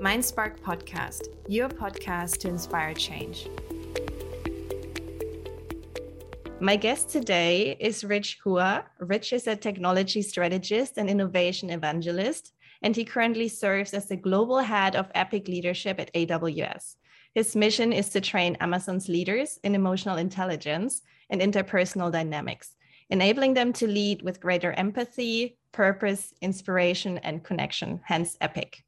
Mindspark Podcast, your podcast to inspire change. My guest today is Rich Hua. Rich is a technology strategist and innovation evangelist, and he currently serves as the global head of Epic Leadership at AWS. His mission is to train Amazon's leaders in emotional intelligence and interpersonal dynamics, enabling them to lead with greater empathy, purpose, inspiration, and connection, hence Epic.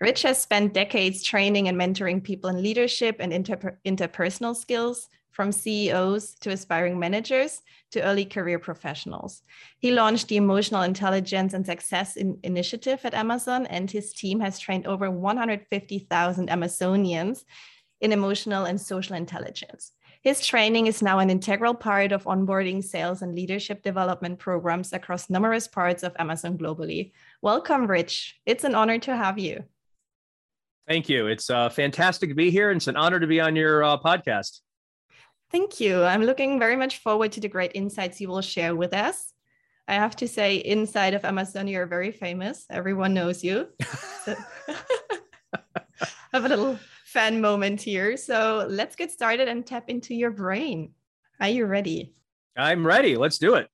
Rich has spent decades training and mentoring people in leadership and inter- interpersonal skills, from CEOs to aspiring managers to early career professionals. He launched the Emotional Intelligence and Success in- Initiative at Amazon, and his team has trained over 150,000 Amazonians in emotional and social intelligence. His training is now an integral part of onboarding sales and leadership development programs across numerous parts of Amazon globally. Welcome, Rich. It's an honor to have you. Thank you. It's uh, fantastic to be here, and it's an honor to be on your uh, podcast. Thank you. I'm looking very much forward to the great insights you will share with us. I have to say, inside of Amazon, you're very famous. Everyone knows you. So have a little fan moment here. So let's get started and tap into your brain. Are you ready? I'm ready. Let's do it.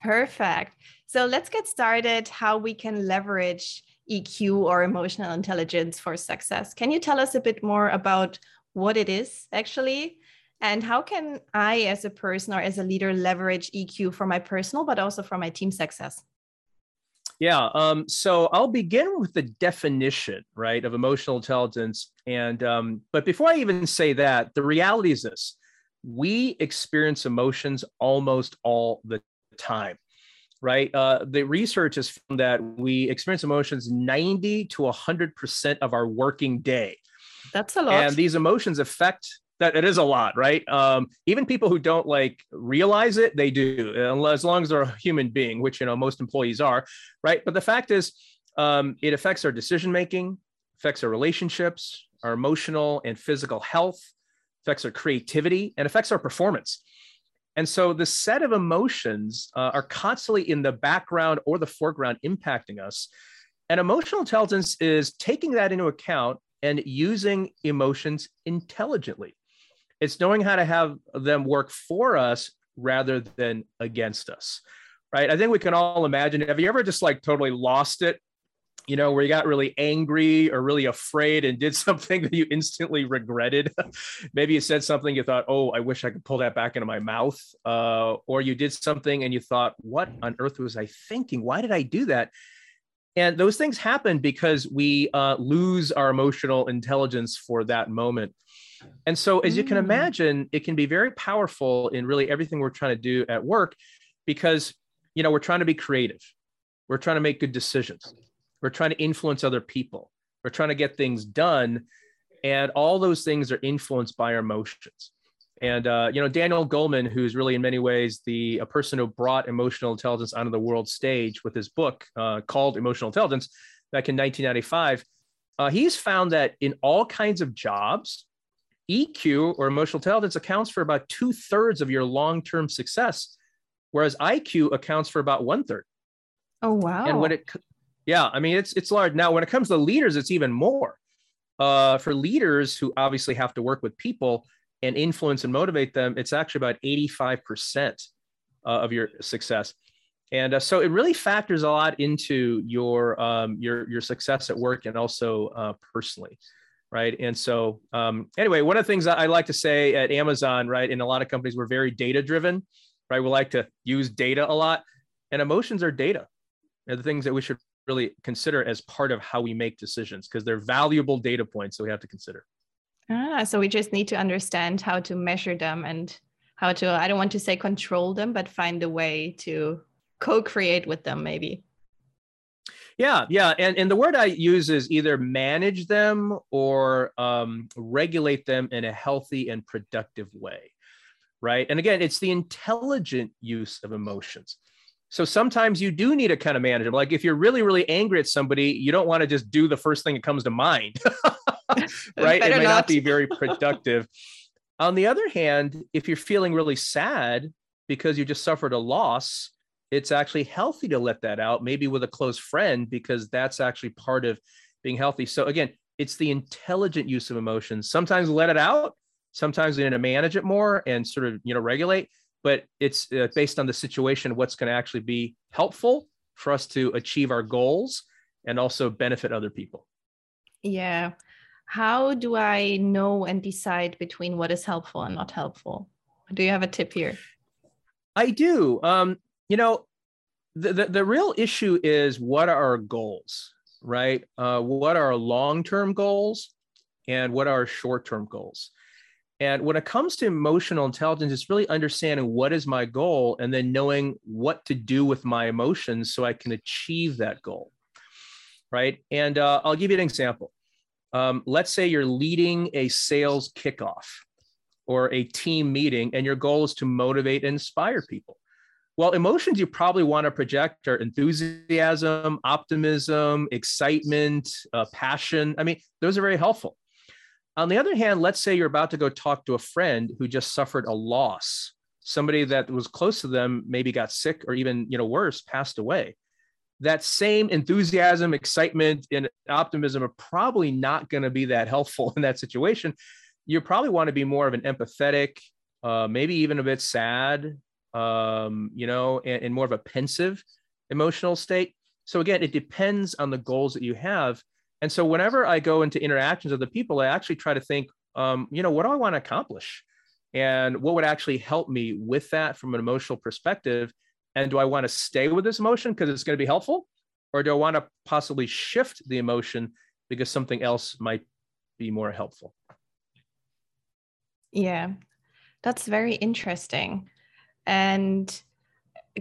Perfect. So let's get started how we can leverage EQ or emotional intelligence for success. Can you tell us a bit more about what it is actually? And how can I, as a person or as a leader, leverage EQ for my personal, but also for my team success? Yeah. Um, so I'll begin with the definition, right, of emotional intelligence. And um, but before I even say that, the reality is this: we experience emotions almost all the time right? Uh, the research has found that we experience emotions 90 to 100% of our working day. That's a lot. And these emotions affect that it is a lot, right? Um, even people who don't like realize it, they do, as long as they're a human being, which you know most employees are, right? But the fact is, um, it affects our decision making, affects our relationships, our emotional and physical health, affects our creativity, and affects our performance. And so the set of emotions uh, are constantly in the background or the foreground impacting us. And emotional intelligence is taking that into account and using emotions intelligently. It's knowing how to have them work for us rather than against us. Right. I think we can all imagine. Have you ever just like totally lost it you know, where you got really angry or really afraid and did something that you instantly regretted. Maybe you said something you thought, oh, I wish I could pull that back into my mouth. Uh, or you did something and you thought, what on earth was I thinking? Why did I do that? And those things happen because we uh, lose our emotional intelligence for that moment. And so, as you can mm. imagine, it can be very powerful in really everything we're trying to do at work because, you know, we're trying to be creative, we're trying to make good decisions we're trying to influence other people. We're trying to get things done. And all those things are influenced by our emotions. And uh, you know, Daniel Goleman, who's really in many ways the a person who brought emotional intelligence onto the world stage with his book uh, called Emotional Intelligence back in 1995, uh, he's found that in all kinds of jobs, EQ or emotional intelligence accounts for about two thirds of your long-term success, whereas IQ accounts for about one third. Oh wow! And when it yeah, I mean it's it's large. Now, when it comes to leaders, it's even more. Uh, for leaders who obviously have to work with people and influence and motivate them, it's actually about 85% uh, of your success. And uh, so it really factors a lot into your um, your your success at work and also uh, personally, right? And so um, anyway, one of the things I like to say at Amazon, right, in a lot of companies, we're very data driven, right? We like to use data a lot, and emotions are data. They're the things that we should really consider as part of how we make decisions because they're valuable data points that we have to consider. Ah, so we just need to understand how to measure them and how to, I don't want to say control them, but find a way to co create with them, maybe. Yeah, yeah, and and the word I use is either manage them or um, regulate them in a healthy and productive way, right? And again, it's the intelligent use of emotions. So sometimes you do need to kind of manage them. Like if you're really, really angry at somebody, you don't want to just do the first thing that comes to mind, right? it may not. not be very productive. On the other hand, if you're feeling really sad because you just suffered a loss, it's actually healthy to let that out, maybe with a close friend, because that's actually part of being healthy. So again, it's the intelligent use of emotions. Sometimes let it out, sometimes we need to manage it more and sort of you know regulate. But it's uh, based on the situation, what's going to actually be helpful for us to achieve our goals and also benefit other people. Yeah. How do I know and decide between what is helpful and not helpful? Do you have a tip here? I do. Um, you know, the, the, the real issue is what are our goals, right? Uh, what are our long term goals and what are our short term goals? And when it comes to emotional intelligence, it's really understanding what is my goal and then knowing what to do with my emotions so I can achieve that goal. Right. And uh, I'll give you an example. Um, let's say you're leading a sales kickoff or a team meeting, and your goal is to motivate and inspire people. Well, emotions you probably want to project are enthusiasm, optimism, excitement, uh, passion. I mean, those are very helpful. On the other hand, let's say you're about to go talk to a friend who just suffered a loss. Somebody that was close to them maybe got sick or even, you know, worse, passed away. That same enthusiasm, excitement, and optimism are probably not going to be that helpful in that situation. You probably want to be more of an empathetic, uh, maybe even a bit sad, um, you know, and, and more of a pensive emotional state. So again, it depends on the goals that you have and so whenever I go into interactions with the people, I actually try to think, um, you know, what do I want to accomplish? And what would actually help me with that from an emotional perspective? And do I want to stay with this emotion because it's going to be helpful? Or do I want to possibly shift the emotion because something else might be more helpful? Yeah, that's very interesting. And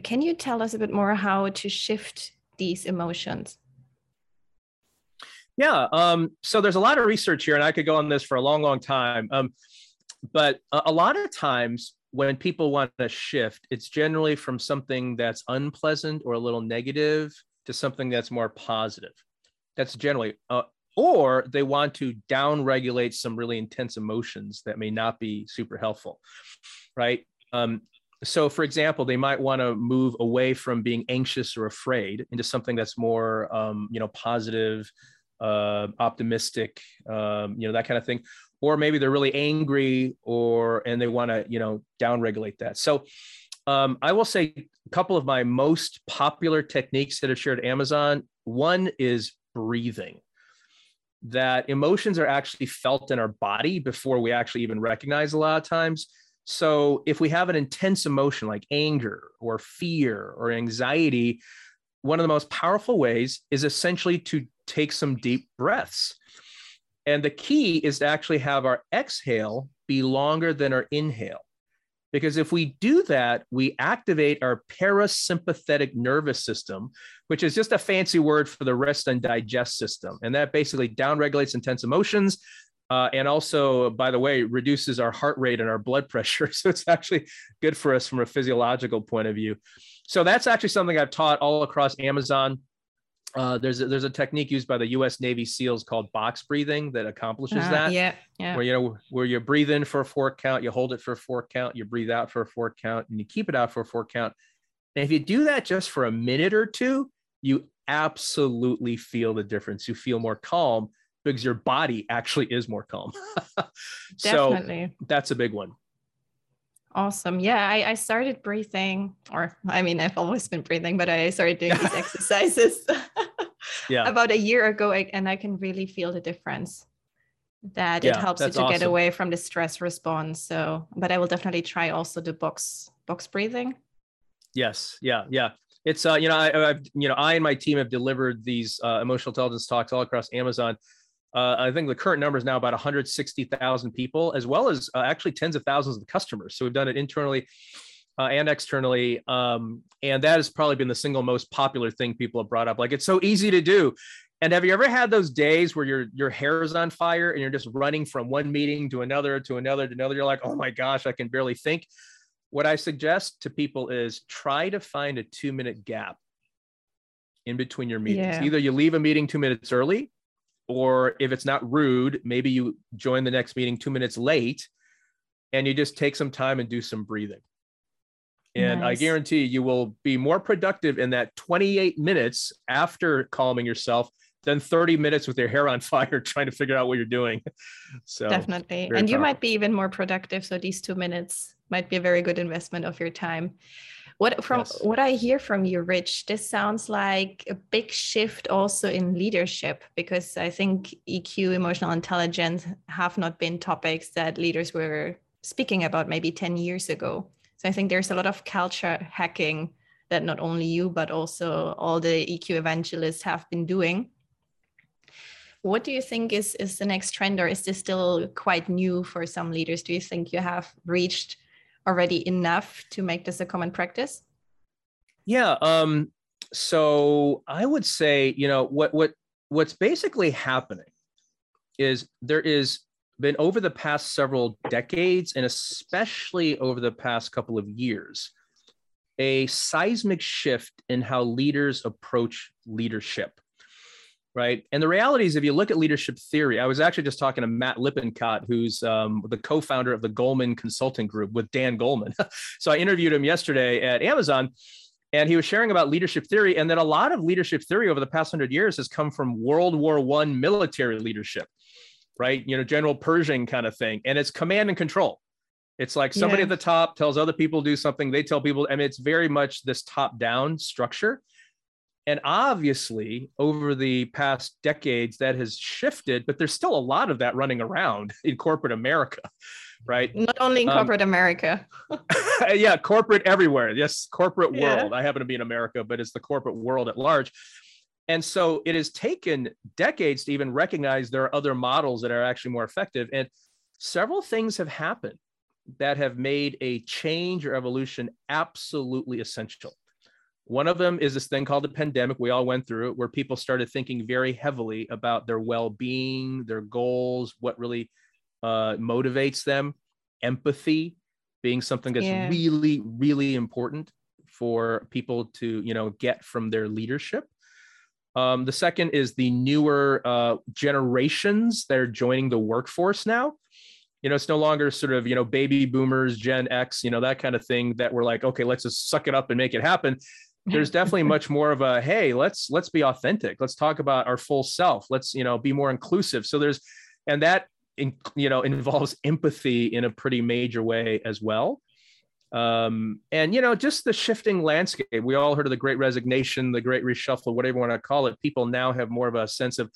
can you tell us a bit more how to shift these emotions? Yeah. Um, so there's a lot of research here, and I could go on this for a long, long time. Um, but a, a lot of times when people want to shift, it's generally from something that's unpleasant or a little negative to something that's more positive. That's generally, uh, or they want to down regulate some really intense emotions that may not be super helpful, right? Um, so, for example, they might want to move away from being anxious or afraid into something that's more, um, you know, positive, uh, optimistic, um, you know, that kind of thing. Or maybe they're really angry or, and they want to, you know, downregulate that. So um, I will say a couple of my most popular techniques that I've shared at Amazon. One is breathing. That emotions are actually felt in our body before we actually even recognize a lot of times. So if we have an intense emotion like anger or fear or anxiety, one of the most powerful ways is essentially to take some deep breaths. And the key is to actually have our exhale be longer than our inhale. Because if we do that, we activate our parasympathetic nervous system, which is just a fancy word for the rest and digest system. And that basically downregulates intense emotions. Uh, and also, by the way, reduces our heart rate and our blood pressure. So it's actually good for us from a physiological point of view. So that's actually something I've taught all across Amazon. Uh, there's a, there's a technique used by the U.S. Navy SEALs called box breathing that accomplishes uh, that. Yeah, yeah. Where you know where you breathe in for a four count, you hold it for a four count, you breathe out for a four count, and you keep it out for a four count. And if you do that just for a minute or two, you absolutely feel the difference. You feel more calm because your body actually is more calm. so that's a big one. Awesome. Yeah, I, I started breathing, or I mean, I've always been breathing, but I started doing these exercises yeah. about a year ago, and I can really feel the difference that yeah, it helps you to awesome. get away from the stress response. So, but I will definitely try also the box box breathing. Yes. Yeah. Yeah. It's uh, you know, I, have you know, I and my team have delivered these uh, emotional intelligence talks all across Amazon. Uh, I think the current number is now about 160,000 people, as well as uh, actually tens of thousands of customers. So we've done it internally uh, and externally. Um, and that has probably been the single most popular thing people have brought up. Like it's so easy to do. And have you ever had those days where your your hair is on fire and you're just running from one meeting to another to another to another? You're like, oh my gosh, I can barely think. What I suggest to people is try to find a two minute gap in between your meetings. Yeah. Either you leave a meeting two minutes early or if it's not rude, maybe you join the next meeting two minutes late and you just take some time and do some breathing. And nice. I guarantee you will be more productive in that 28 minutes after calming yourself than 30 minutes with your hair on fire trying to figure out what you're doing. So definitely. And you might be even more productive. So these two minutes might be a very good investment of your time. What from yes. what I hear from you, Rich, this sounds like a big shift also in leadership because I think EQ, emotional intelligence, have not been topics that leaders were speaking about maybe 10 years ago. So I think there's a lot of culture hacking that not only you, but also all the EQ evangelists have been doing. What do you think is, is the next trend, or is this still quite new for some leaders? Do you think you have reached already enough to make this a common practice? Yeah. Um, so I would say, you know, what what what's basically happening is there is been over the past several decades, and especially over the past couple of years, a seismic shift in how leaders approach leadership right? And the reality is, if you look at leadership theory, I was actually just talking to Matt Lippincott, who's um, the co-founder of the Goleman Consulting Group with Dan Goleman. so I interviewed him yesterday at Amazon, and he was sharing about leadership theory, and that a lot of leadership theory over the past hundred years has come from World War One military leadership, right? You know, General Pershing kind of thing, and it's command and control. It's like somebody yeah. at the top tells other people to do something. They tell people, I mean, it's very much this top-down structure. And obviously, over the past decades, that has shifted, but there's still a lot of that running around in corporate America, right? Not only in um, corporate America. yeah, corporate everywhere. Yes, corporate yeah. world. I happen to be in America, but it's the corporate world at large. And so it has taken decades to even recognize there are other models that are actually more effective. And several things have happened that have made a change or evolution absolutely essential. One of them is this thing called the pandemic. We all went through it, where people started thinking very heavily about their well being, their goals, what really uh, motivates them. Empathy being something that's yeah. really, really important for people to, you know, get from their leadership. Um, the second is the newer uh, generations that are joining the workforce now. You know, it's no longer sort of, you know, baby boomers, Gen X, you know, that kind of thing that we're like, okay, let's just suck it up and make it happen there's definitely much more of a hey let's let's be authentic. Let's talk about our full self. Let's you know be more inclusive. So there's and that in, you know involves empathy in a pretty major way as well. Um, and you know just the shifting landscape. We all heard of the great resignation the great reshuffle whatever you want to call it. People now have more of a sense of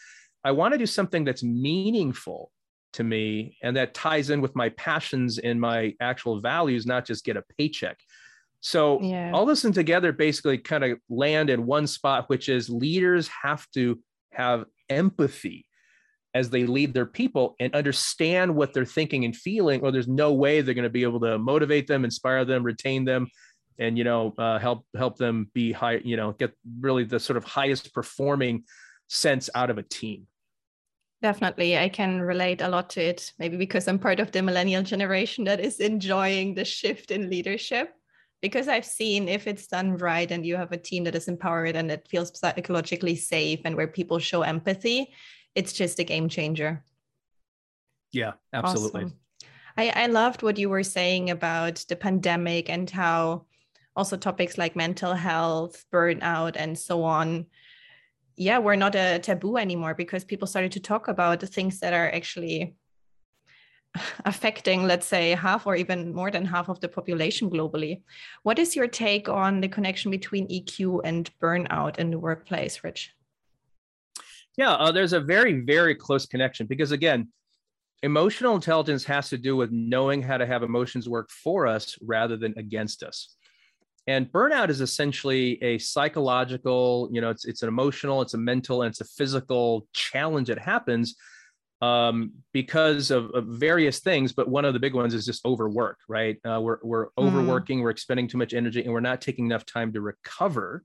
i want to do something that's meaningful to me and that ties in with my passions and my actual values not just get a paycheck so yeah. all this and together basically kind of land in one spot, which is leaders have to have empathy as they lead their people and understand what they're thinking and feeling, or there's no way they're going to be able to motivate them, inspire them, retain them, and you know uh, help help them be high, you know, get really the sort of highest performing sense out of a team. Definitely, I can relate a lot to it. Maybe because I'm part of the millennial generation that is enjoying the shift in leadership because I've seen if it's done right and you have a team that is empowered and it feels psychologically safe and where people show empathy, it's just a game changer. Yeah, absolutely. Awesome. I, I loved what you were saying about the pandemic and how also topics like mental health, burnout, and so on. Yeah, we're not a taboo anymore because people started to talk about the things that are actually affecting, let's say, half or even more than half of the population globally. What is your take on the connection between EQ and burnout in the workplace, Rich? Yeah, uh, there's a very, very close connection because, again, emotional intelligence has to do with knowing how to have emotions work for us rather than against us. And burnout is essentially a psychological, you know, it's, it's an emotional, it's a mental, and it's a physical challenge that happens um, because of, of, various things. But one of the big ones is just overwork, right? Uh, we're, we're mm-hmm. overworking, mm. we're expending too much energy, and we're not taking enough time to recover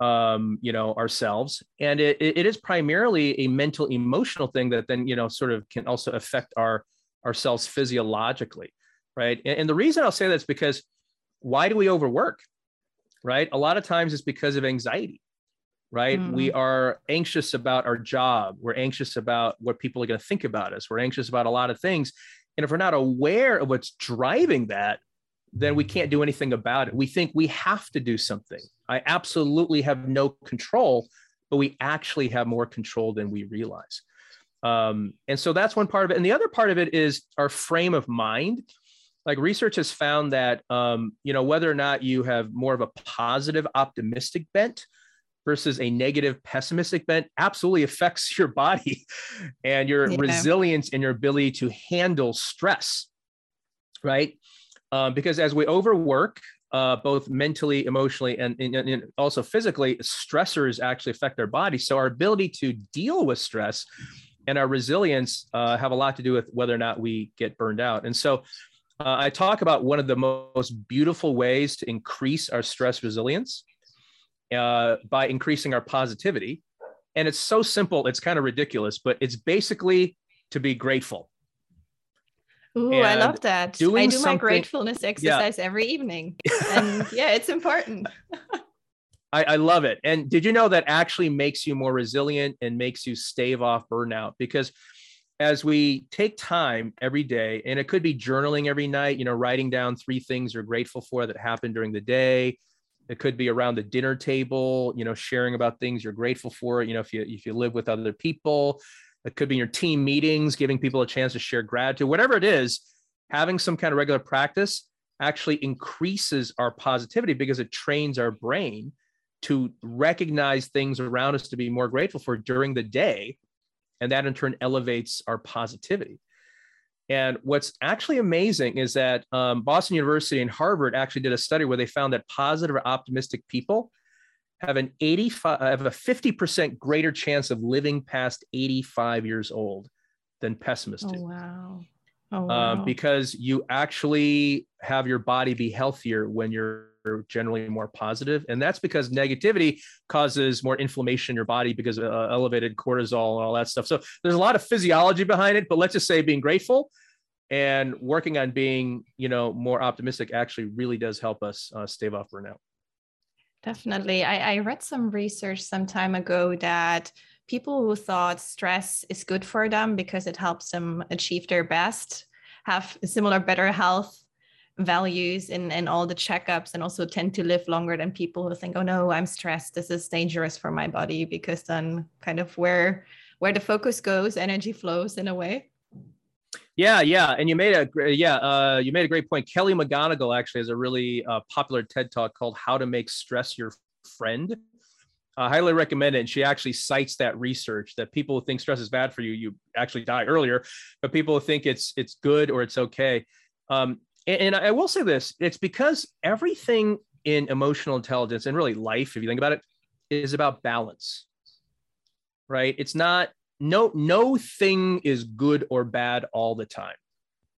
um you know ourselves and it, it is primarily a mental emotional thing that then you know sort of can also affect our ourselves physiologically right and, and the reason i'll say that's because why do we overwork right a lot of times it's because of anxiety right? Mm. We are anxious about our job. We're anxious about what people are going to think about us. We're anxious about a lot of things. And if we're not aware of what's driving that, then we can't do anything about it. We think we have to do something. I absolutely have no control, but we actually have more control than we realize. Um, and so that's one part of it. And the other part of it is our frame of mind. Like research has found that, um, you know, whether or not you have more of a positive, optimistic bent versus a negative, pessimistic bent absolutely affects your body and your yeah. resilience and your ability to handle stress, right? Um, because as we overwork, uh, both mentally, emotionally, and, and, and, also physically, stressors actually affect our body. So our ability to deal with stress and our resilience uh, have a lot to do with whether or not we get burned out. And so uh, I talk about one of the most beautiful ways to increase our stress resilience uh, by increasing our positivity. And it's so simple, it's kind of ridiculous, but it's basically to be grateful. Ooh, I love that. I do my gratefulness exercise yeah. every evening. And yeah, it's important. I, I, love it. And did you know that actually makes you more resilient and makes you stave off burnout? Because as we take time every day, and it could be journaling every night, you know, writing down three things you're grateful for that happened during the day. It could be around the dinner table, you know, sharing about things you're grateful for. You know, if you if you live with other people, it could be your team meetings, giving people a chance to share gratitude, whatever it is, having some kind of regular practice actually increases our positivity because it trains our brain to recognize things around us to be more grateful for during the day. And that in turn elevates our positivity. And what's actually amazing is that um, Boston University and Harvard actually did a study where they found that positive or optimistic people have an 85 have a 50% greater chance of living past 85 years old than pessimists do. Oh, wow. Oh, um, wow. Um, because you actually have your body be healthier when you're generally more positive. And that's because negativity causes more inflammation in your body because of uh, elevated cortisol and all that stuff. So there's a lot of physiology behind it but let's just say being grateful and working on being you know more optimistic actually really does help us uh, stave off burnout. Definitely. I, I read some research some time ago that people who thought stress is good for them because it helps them achieve their best have similar better health values and, in all the checkups and also tend to live longer than people who think oh no i'm stressed this is dangerous for my body because then kind of where where the focus goes energy flows in a way yeah, yeah, and you made a yeah, uh, you made a great point. Kelly McGonigal actually has a really uh, popular TED talk called "How to Make Stress Your Friend." I highly recommend it. And she actually cites that research that people think stress is bad for you, you actually die earlier, but people think it's it's good or it's okay. Um, and, and I will say this: it's because everything in emotional intelligence and really life, if you think about it, is about balance. Right? It's not no no thing is good or bad all the time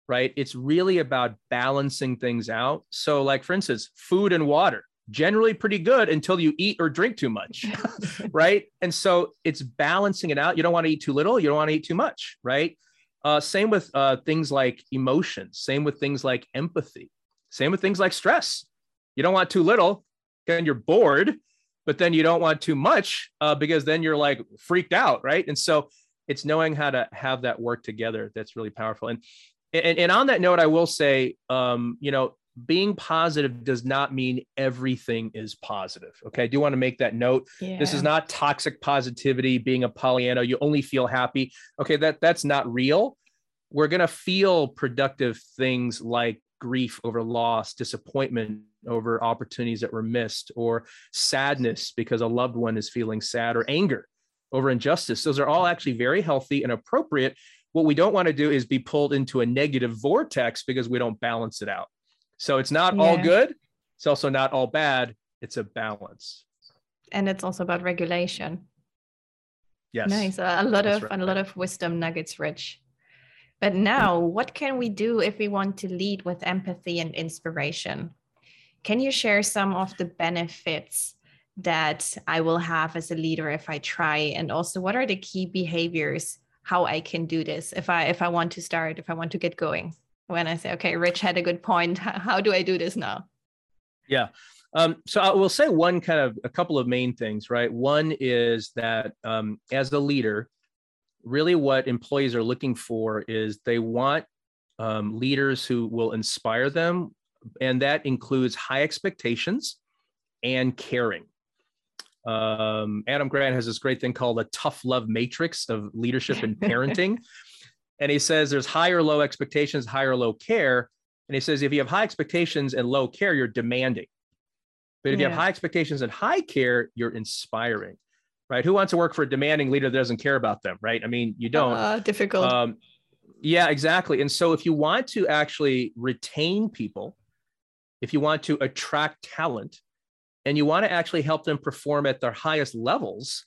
right it's really about balancing things out so like for instance food and water generally pretty good until you eat or drink too much right and so it's balancing it out you don't want to eat too little you don't want to eat too much right uh, same with uh, things like emotions same with things like empathy same with things like stress you don't want too little and you're bored but then you don't want too much uh, because then you're like freaked out, right? And so it's knowing how to have that work together that's really powerful. And and, and on that note, I will say, um, you know, being positive does not mean everything is positive. Okay. I do want to make that note. Yeah. This is not toxic positivity, being a Pollyanna. You only feel happy. Okay. That that's not real. We're going to feel productive things like grief over loss, disappointment over opportunities that were missed, or sadness because a loved one is feeling sad, or anger over injustice. Those are all actually very healthy and appropriate. What we don't want to do is be pulled into a negative vortex because we don't balance it out. So it's not yeah. all good. It's also not all bad. It's a balance. And it's also about regulation. Yes. Nice. A lot That's of right. a lot of wisdom nuggets, Rich. But now, what can we do if we want to lead with empathy and inspiration? Can you share some of the benefits that I will have as a leader if I try? And also, what are the key behaviors how I can do this if I if I want to start, if I want to get going? When I say, okay, Rich had a good point. How do I do this now? Yeah. Um, so I will say one kind of a couple of main things, right? One is that um, as a leader, really what employees are looking for is they want um, leaders who will inspire them, and that includes high expectations and caring. Um, Adam Grant has this great thing called a tough love matrix of leadership and parenting. And he says there's high or low expectations, high or low care. And he says if you have high expectations and low care, you're demanding. But if yeah. you have high expectations and high care, you're inspiring, right? Who wants to work for a demanding leader that doesn't care about them, right? I mean, you don't. Uh, difficult. Um, yeah, exactly. And so if you want to actually retain people, if you want to attract talent, and you want to actually help them perform at their highest levels,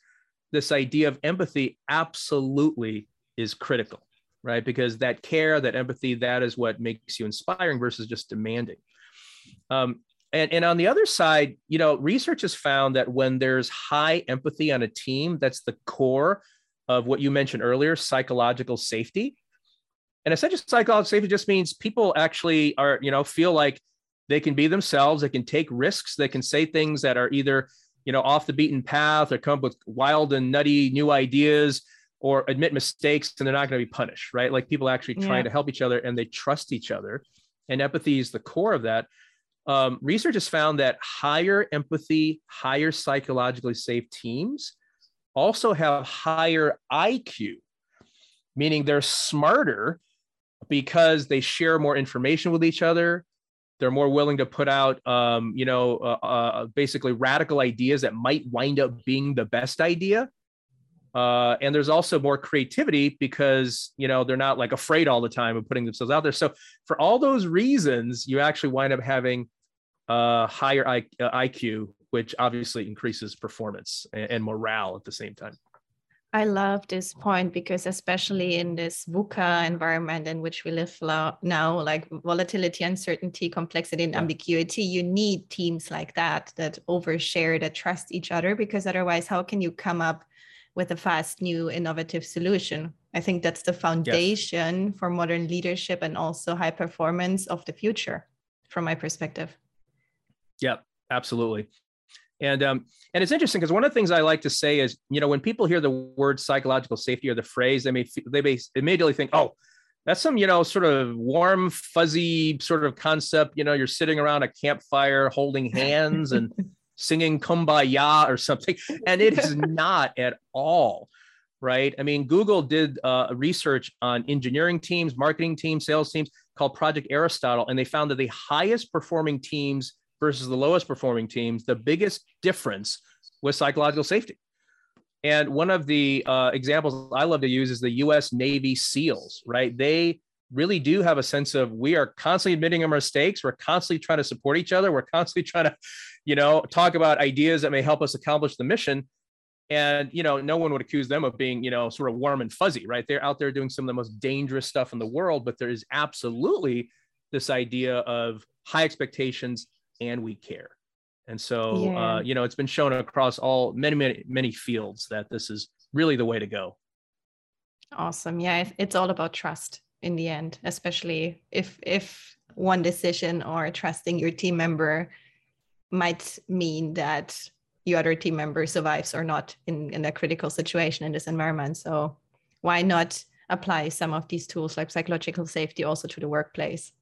this idea of empathy absolutely is critical, right? Because that care, that empathy, that is what makes you inspiring versus just demanding. Um, and, and on the other side, you know, research has found that when there's high empathy on a team, that's the core of what you mentioned earlier, psychological safety. And essentially, psychological safety just means people actually are, you know, feel like they can be themselves, they can take risks, they can say things that are either, you know, off the beaten path or come up with wild and nutty new ideas or admit mistakes and they're not going to be punished, right? Like people actually trying yeah. to help each other and they trust each other. And empathy is the core of that. Um, research has found that higher empathy, higher psychologically safe teams also have higher IQ, meaning they're smarter because they share more information with each other. They're more willing to put out, um, you know, uh, uh, basically radical ideas that might wind up being the best idea. Uh, and there's also more creativity because you know they're not like afraid all the time of putting themselves out there. So for all those reasons, you actually wind up having a higher I, uh, IQ, which obviously increases performance and, and morale at the same time. I love this point because, especially in this VUCA environment in which we live now, like volatility, uncertainty, complexity, and yeah. ambiguity, you need teams like that that overshare, that trust each other, because otherwise, how can you come up with a fast, new, innovative solution? I think that's the foundation yes. for modern leadership and also high performance of the future, from my perspective. Yep, absolutely. And um, and it's interesting because one of the things I like to say is, you know, when people hear the word psychological safety or the phrase, they may they may immediately think, oh, that's some you know sort of warm, fuzzy sort of concept. You know, you're sitting around a campfire holding hands and singing "Kumbaya" or something, and it is not at all. Right. I mean, Google did uh, research on engineering teams, marketing teams, sales teams called Project Aristotle, and they found that the highest performing teams versus the lowest performing teams, the biggest difference was psychological safety. And one of the uh, examples I love to use is the US Navy SEALs, right? They really do have a sense of we are constantly admitting our mistakes. We're constantly trying to support each other. We're constantly trying to, you know, talk about ideas that may help us accomplish the mission. And, you know, no one would accuse them of being, you know, sort of warm and fuzzy, right? They're out there doing some of the most dangerous stuff in the world, but there is absolutely this idea of high expectations, and we care. And so, uh, yeah. uh, you know, it's been shown across all many, many, many fields that this is really the way to go. Awesome. Yeah, it's all about trust in the end, especially if if one decision or trusting your team member might mean that your other team member survives or not in, in a critical situation in this environment. So why not apply some of these tools like psychological safety also to the workplace?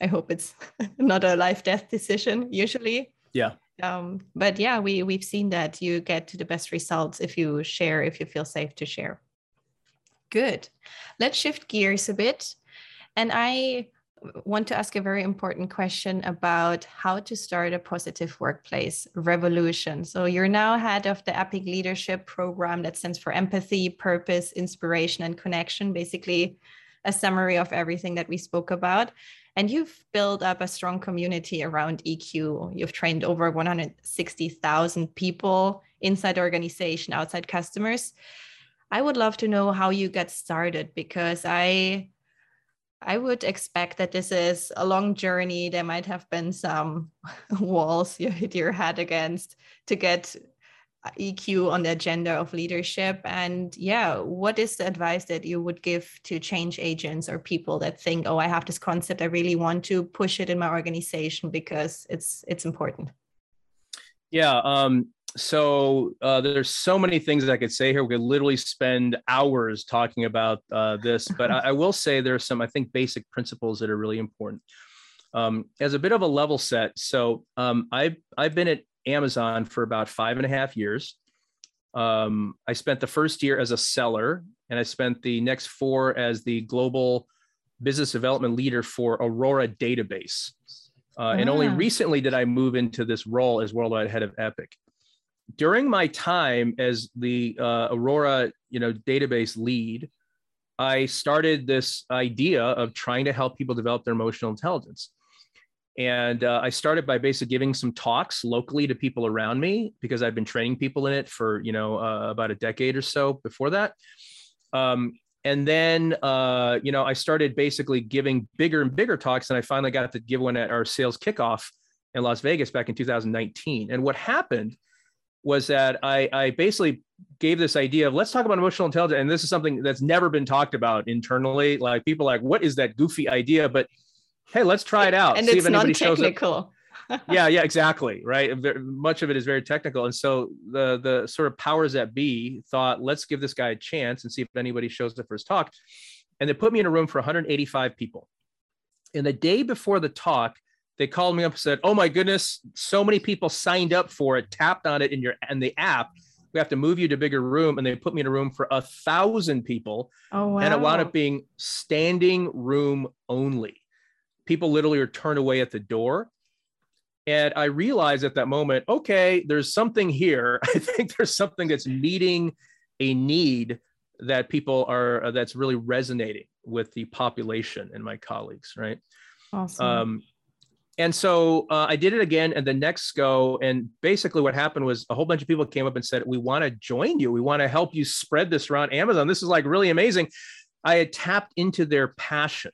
I hope it's not a life death decision usually. Yeah. Um, but yeah, we we've seen that you get to the best results if you share, if you feel safe to share. Good. Let's shift gears a bit. And I want to ask a very important question about how to start a positive workplace revolution. So, you're now head of the EPIC Leadership Program that stands for empathy, purpose, inspiration, and connection, basically, a summary of everything that we spoke about. And you've built up a strong community around EQ. You've trained over 160,000 people inside organization, outside customers. I would love to know how you got started because I I would expect that this is a long journey. There might have been some walls you hit your head against to get EQ on the agenda of leadership. And yeah, what is the advice that you would give to change agents or people that think, oh, I have this concept, I really want to push it in my organization because it's it's important? Yeah. Um, so uh, there's so many things I could say here. We could literally spend hours talking about uh, this, but I, I, will say there are some, I think, basic principles that are really important. Um, as a bit of a level set, so um, I've I've been at Amazon for about five and a half years. Um, I spent the first year as a seller, and I spent the next four as the global business development leader for Aurora Database. Uh, And only recently did I move into this role as worldwide head of Epic. During my time as the uh, Aurora, you know, database lead, I started this idea of trying to help people develop their emotional intelligence. And uh, I started by basically giving some talks locally to people around me because I've been training people in it for you know uh, about a decade or so before that. Um, and then uh, you know I started basically giving bigger and bigger talks, and I finally got to give one at our sales kickoff in Las Vegas back in 2019. And what happened was that I, I basically gave this idea of let's talk about emotional intelligence, and this is something that's never been talked about internally. Like people like, what is that goofy idea? But hey, let's try it out. And see it's if anybody non-technical. Shows up. yeah, yeah, exactly. Right. Much of it is very technical. And so the the sort of powers that be thought, let's give this guy a chance and see if anybody shows up for his talk. And they put me in a room for 185 people. And the day before the talk, they called me up and said, "Oh my goodness, so many people signed up for it, tapped on it in your in the app. We have to move you to a bigger room." And they put me in a room for a thousand people. Oh wow! And it wound up being standing room only people literally are turned away at the door. And I realized at that moment, okay, there's something here. I think there's something that's meeting a need that people are that's really resonating with the population and my colleagues, right? Awesome. Um, and so uh, I did it again, and the next go, and basically what happened was a whole bunch of people came up and said, "We want to join you. We want to help you spread this around Amazon. This is like really amazing." I had tapped into their passion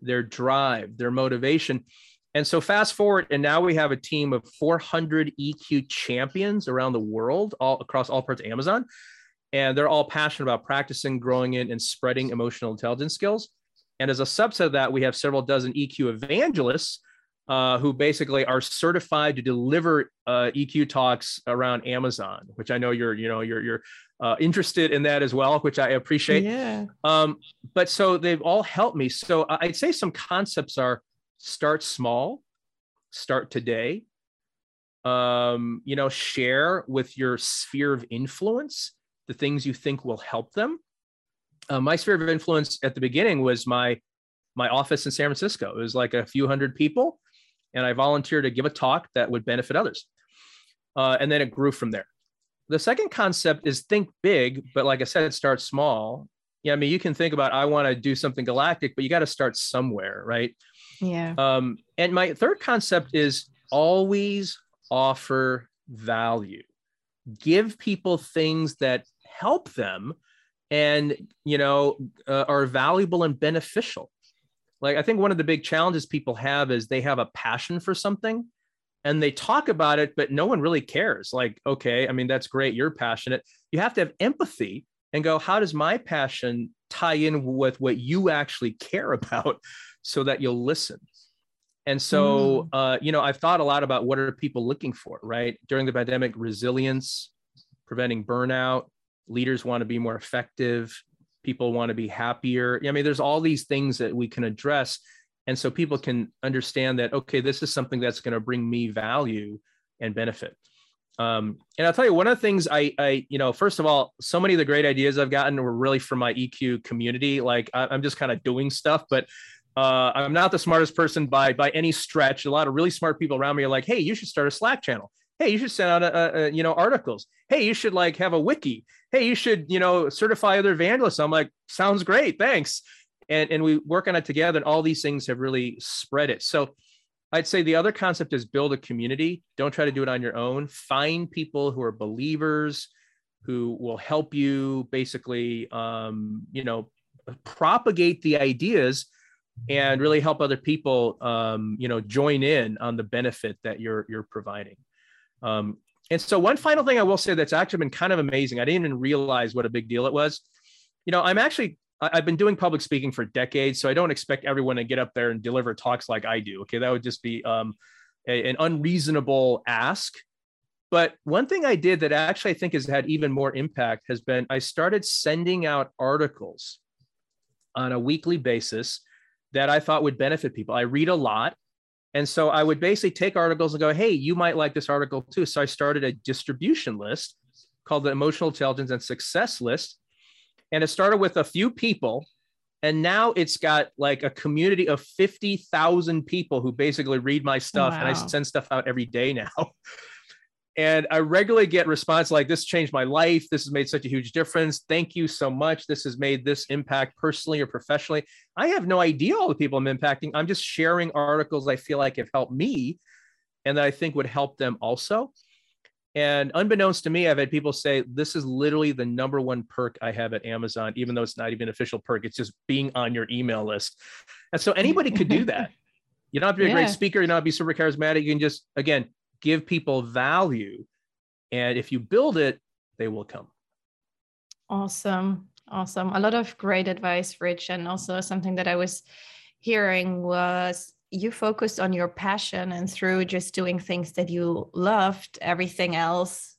their drive, their motivation. And so fast forward, and now we have a team of 400 EQ champions around the world, all across all parts of Amazon. And they're all passionate about practicing, growing in, and spreading emotional intelligence skills. And as a subset of that, we have several dozen EQ evangelists uh, who basically are certified to deliver uh, EQ talks around Amazon, which I know you're, you know, you're, you're uh, interested in that as well, which I appreciate. Yeah. Um, but so they've all helped me. So I'd say some concepts are start small, start today. Um, you know, share with your sphere of influence the things you think will help them. Uh, my sphere of influence at the beginning was my my office in San Francisco. It was like a few hundred people, and I volunteered to give a talk that would benefit others. Uh, and then it grew from there the second concept is think big, but like I said, start small. Yeah, I mean, you can think about I want to do something galactic, but you got to start somewhere, right? Yeah. Um, and my third concept is always offer value. Give people things that help them and you know uh, are valuable and beneficial like i think one of the big challenges people have is they have a passion for something and they talk about it, but no one really cares. Like, okay, I mean, that's great. You're passionate. You have to have empathy and go, how does my passion tie in with what you actually care about so that you'll listen? And so, mm. uh, you know, I've thought a lot about what are people looking for, right? During the pandemic, resilience, preventing burnout, leaders want to be more effective, people want to be happier. I mean, there's all these things that we can address and so people can understand that okay this is something that's going to bring me value and benefit. Um, and i'll tell you one of the things I, I you know first of all so many of the great ideas i've gotten were really from my eq community. Like I, am just kind of doing stuff but uh, i'm not the smartest person by by any stretch. A lot of really smart people around me are like hey you should start a slack channel. Hey you should send out a, a, you know articles. Hey you should like have a wiki hey you should you know certify other evangelists i'm like sounds great thanks. And and we work on it together and all these things have really spread it. So i'd say the other concept is build a community. Don't try to do it on your own. Find people who are believers who will help you basically um, you know propagate the ideas and really help other people um, you know join in on the benefit that you're you're providing. Um, and so one final thing i will say that's actually been kind of amazing i didn't even realize what a big deal it was you know i'm actually I've been doing public speaking for decades, so I don't expect everyone to get up there and deliver talks like I do. Okay, that would just be um, a, an unreasonable ask. But one thing I did that actually I think has had even more impact has been I started sending out articles on a weekly basis that I thought would benefit people. I read a lot. And so I would basically take articles and go, hey, you might like this article too. So I started a distribution list called the Emotional Intelligence and Success List. And it started with a few people. And now it's got like a community of 50,000 people who basically read my stuff. Wow. And I send stuff out every day now. and I regularly get response like, This changed my life. This has made such a huge difference. Thank you so much. This has made this impact personally or professionally. I have no idea all the people I'm impacting. I'm just sharing articles I feel like have helped me and that I think would help them also. And unbeknownst to me, I've had people say, This is literally the number one perk I have at Amazon, even though it's not even an official perk. It's just being on your email list. And so anybody could do that. You don't have to be a yeah. great speaker. You don't have to be super charismatic. You can just, again, give people value. And if you build it, they will come. Awesome. Awesome. A lot of great advice, Rich. And also something that I was hearing was you focused on your passion and through just doing things that you loved, everything else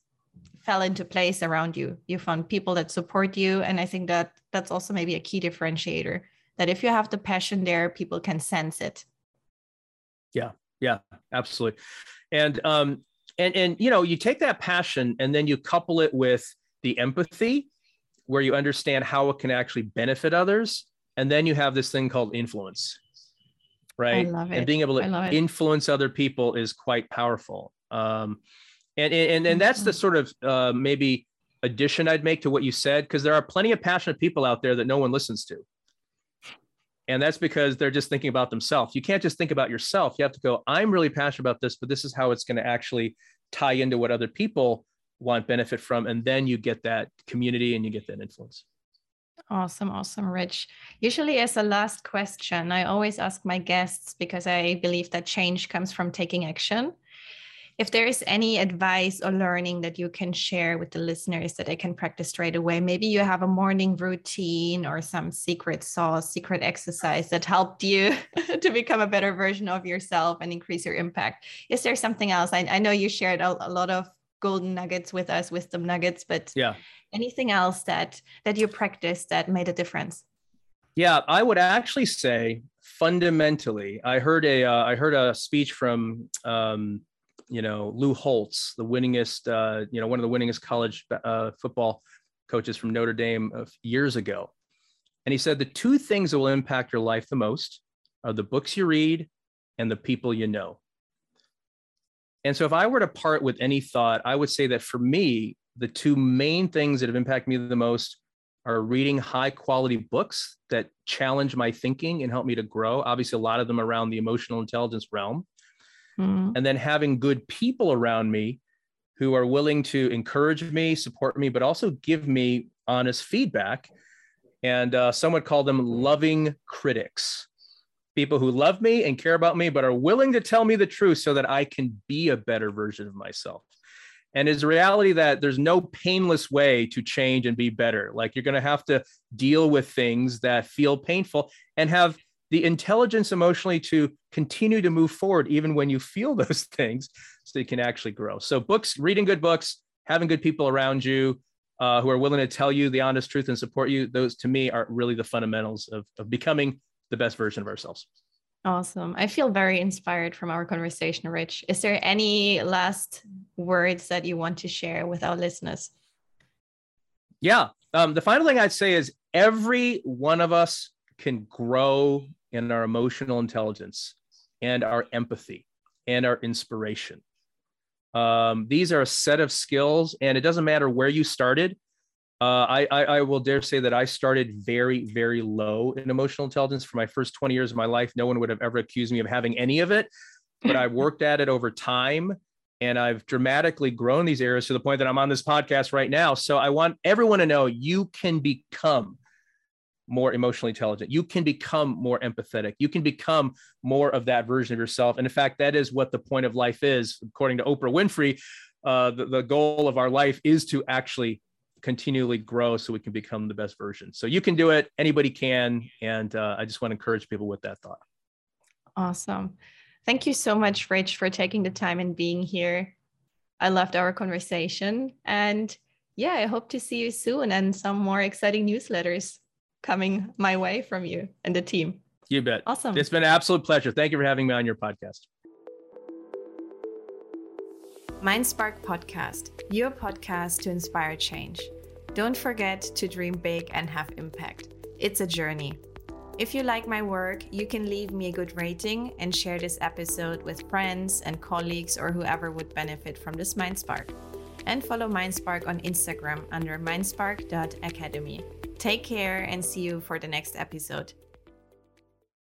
fell into place around you. You found people that support you. And I think that that's also maybe a key differentiator that if you have the passion there, people can sense it. Yeah. Yeah, absolutely. And um and and you know, you take that passion and then you couple it with the empathy where you understand how it can actually benefit others. And then you have this thing called influence right? And being able to influence other people is quite powerful. Um, and, and and that's the sort of uh, maybe addition i'd make to what you said because there are plenty of passionate people out there that no one listens to and that's because they're just thinking about themselves you can't just think about yourself you have to go i'm really passionate about this but this is how it's going to actually tie into what other people want benefit from and then you get that community and you get that influence Awesome, awesome, Rich. Usually, as a last question, I always ask my guests because I believe that change comes from taking action. If there is any advice or learning that you can share with the listeners that they can practice straight away, maybe you have a morning routine or some secret sauce, secret exercise that helped you to become a better version of yourself and increase your impact. Is there something else? I, I know you shared a, a lot of golden nuggets with us, wisdom nuggets, but yeah anything else that that you practiced that made a difference yeah i would actually say fundamentally i heard a uh, I heard a speech from um, you know lou holtz the winningest uh, you know one of the winningest college uh, football coaches from notre dame of years ago and he said the two things that will impact your life the most are the books you read and the people you know and so if i were to part with any thought i would say that for me the two main things that have impacted me the most are reading high quality books that challenge my thinking and help me to grow. Obviously, a lot of them around the emotional intelligence realm. Mm-hmm. And then having good people around me who are willing to encourage me, support me, but also give me honest feedback. And uh, some would call them loving critics people who love me and care about me, but are willing to tell me the truth so that I can be a better version of myself and is reality that there's no painless way to change and be better like you're going to have to deal with things that feel painful and have the intelligence emotionally to continue to move forward even when you feel those things so you can actually grow so books reading good books having good people around you uh, who are willing to tell you the honest truth and support you those to me are really the fundamentals of, of becoming the best version of ourselves Awesome. I feel very inspired from our conversation, Rich. Is there any last words that you want to share with our listeners? Yeah. Um, the final thing I'd say is every one of us can grow in our emotional intelligence and our empathy and our inspiration. Um, these are a set of skills, and it doesn't matter where you started. Uh, I, I, I will dare say that I started very, very low in emotional intelligence for my first 20 years of my life. No one would have ever accused me of having any of it, but I worked at it over time and I've dramatically grown these areas to the point that I'm on this podcast right now. So I want everyone to know you can become more emotionally intelligent. You can become more empathetic. You can become more of that version of yourself. And in fact, that is what the point of life is. According to Oprah Winfrey, uh, the, the goal of our life is to actually continually grow so we can become the best version. So you can do it, anybody can. And uh, I just want to encourage people with that thought. Awesome. Thank you so much, Rich, for taking the time and being here. I loved our conversation. And yeah, I hope to see you soon and some more exciting newsletters coming my way from you and the team. You bet. Awesome. It's been an absolute pleasure. Thank you for having me on your podcast. Mindspark Podcast, your podcast to inspire change. Don't forget to dream big and have impact. It's a journey. If you like my work, you can leave me a good rating and share this episode with friends and colleagues or whoever would benefit from this Mindspark. And follow Mindspark on Instagram under mindspark.academy. Take care and see you for the next episode.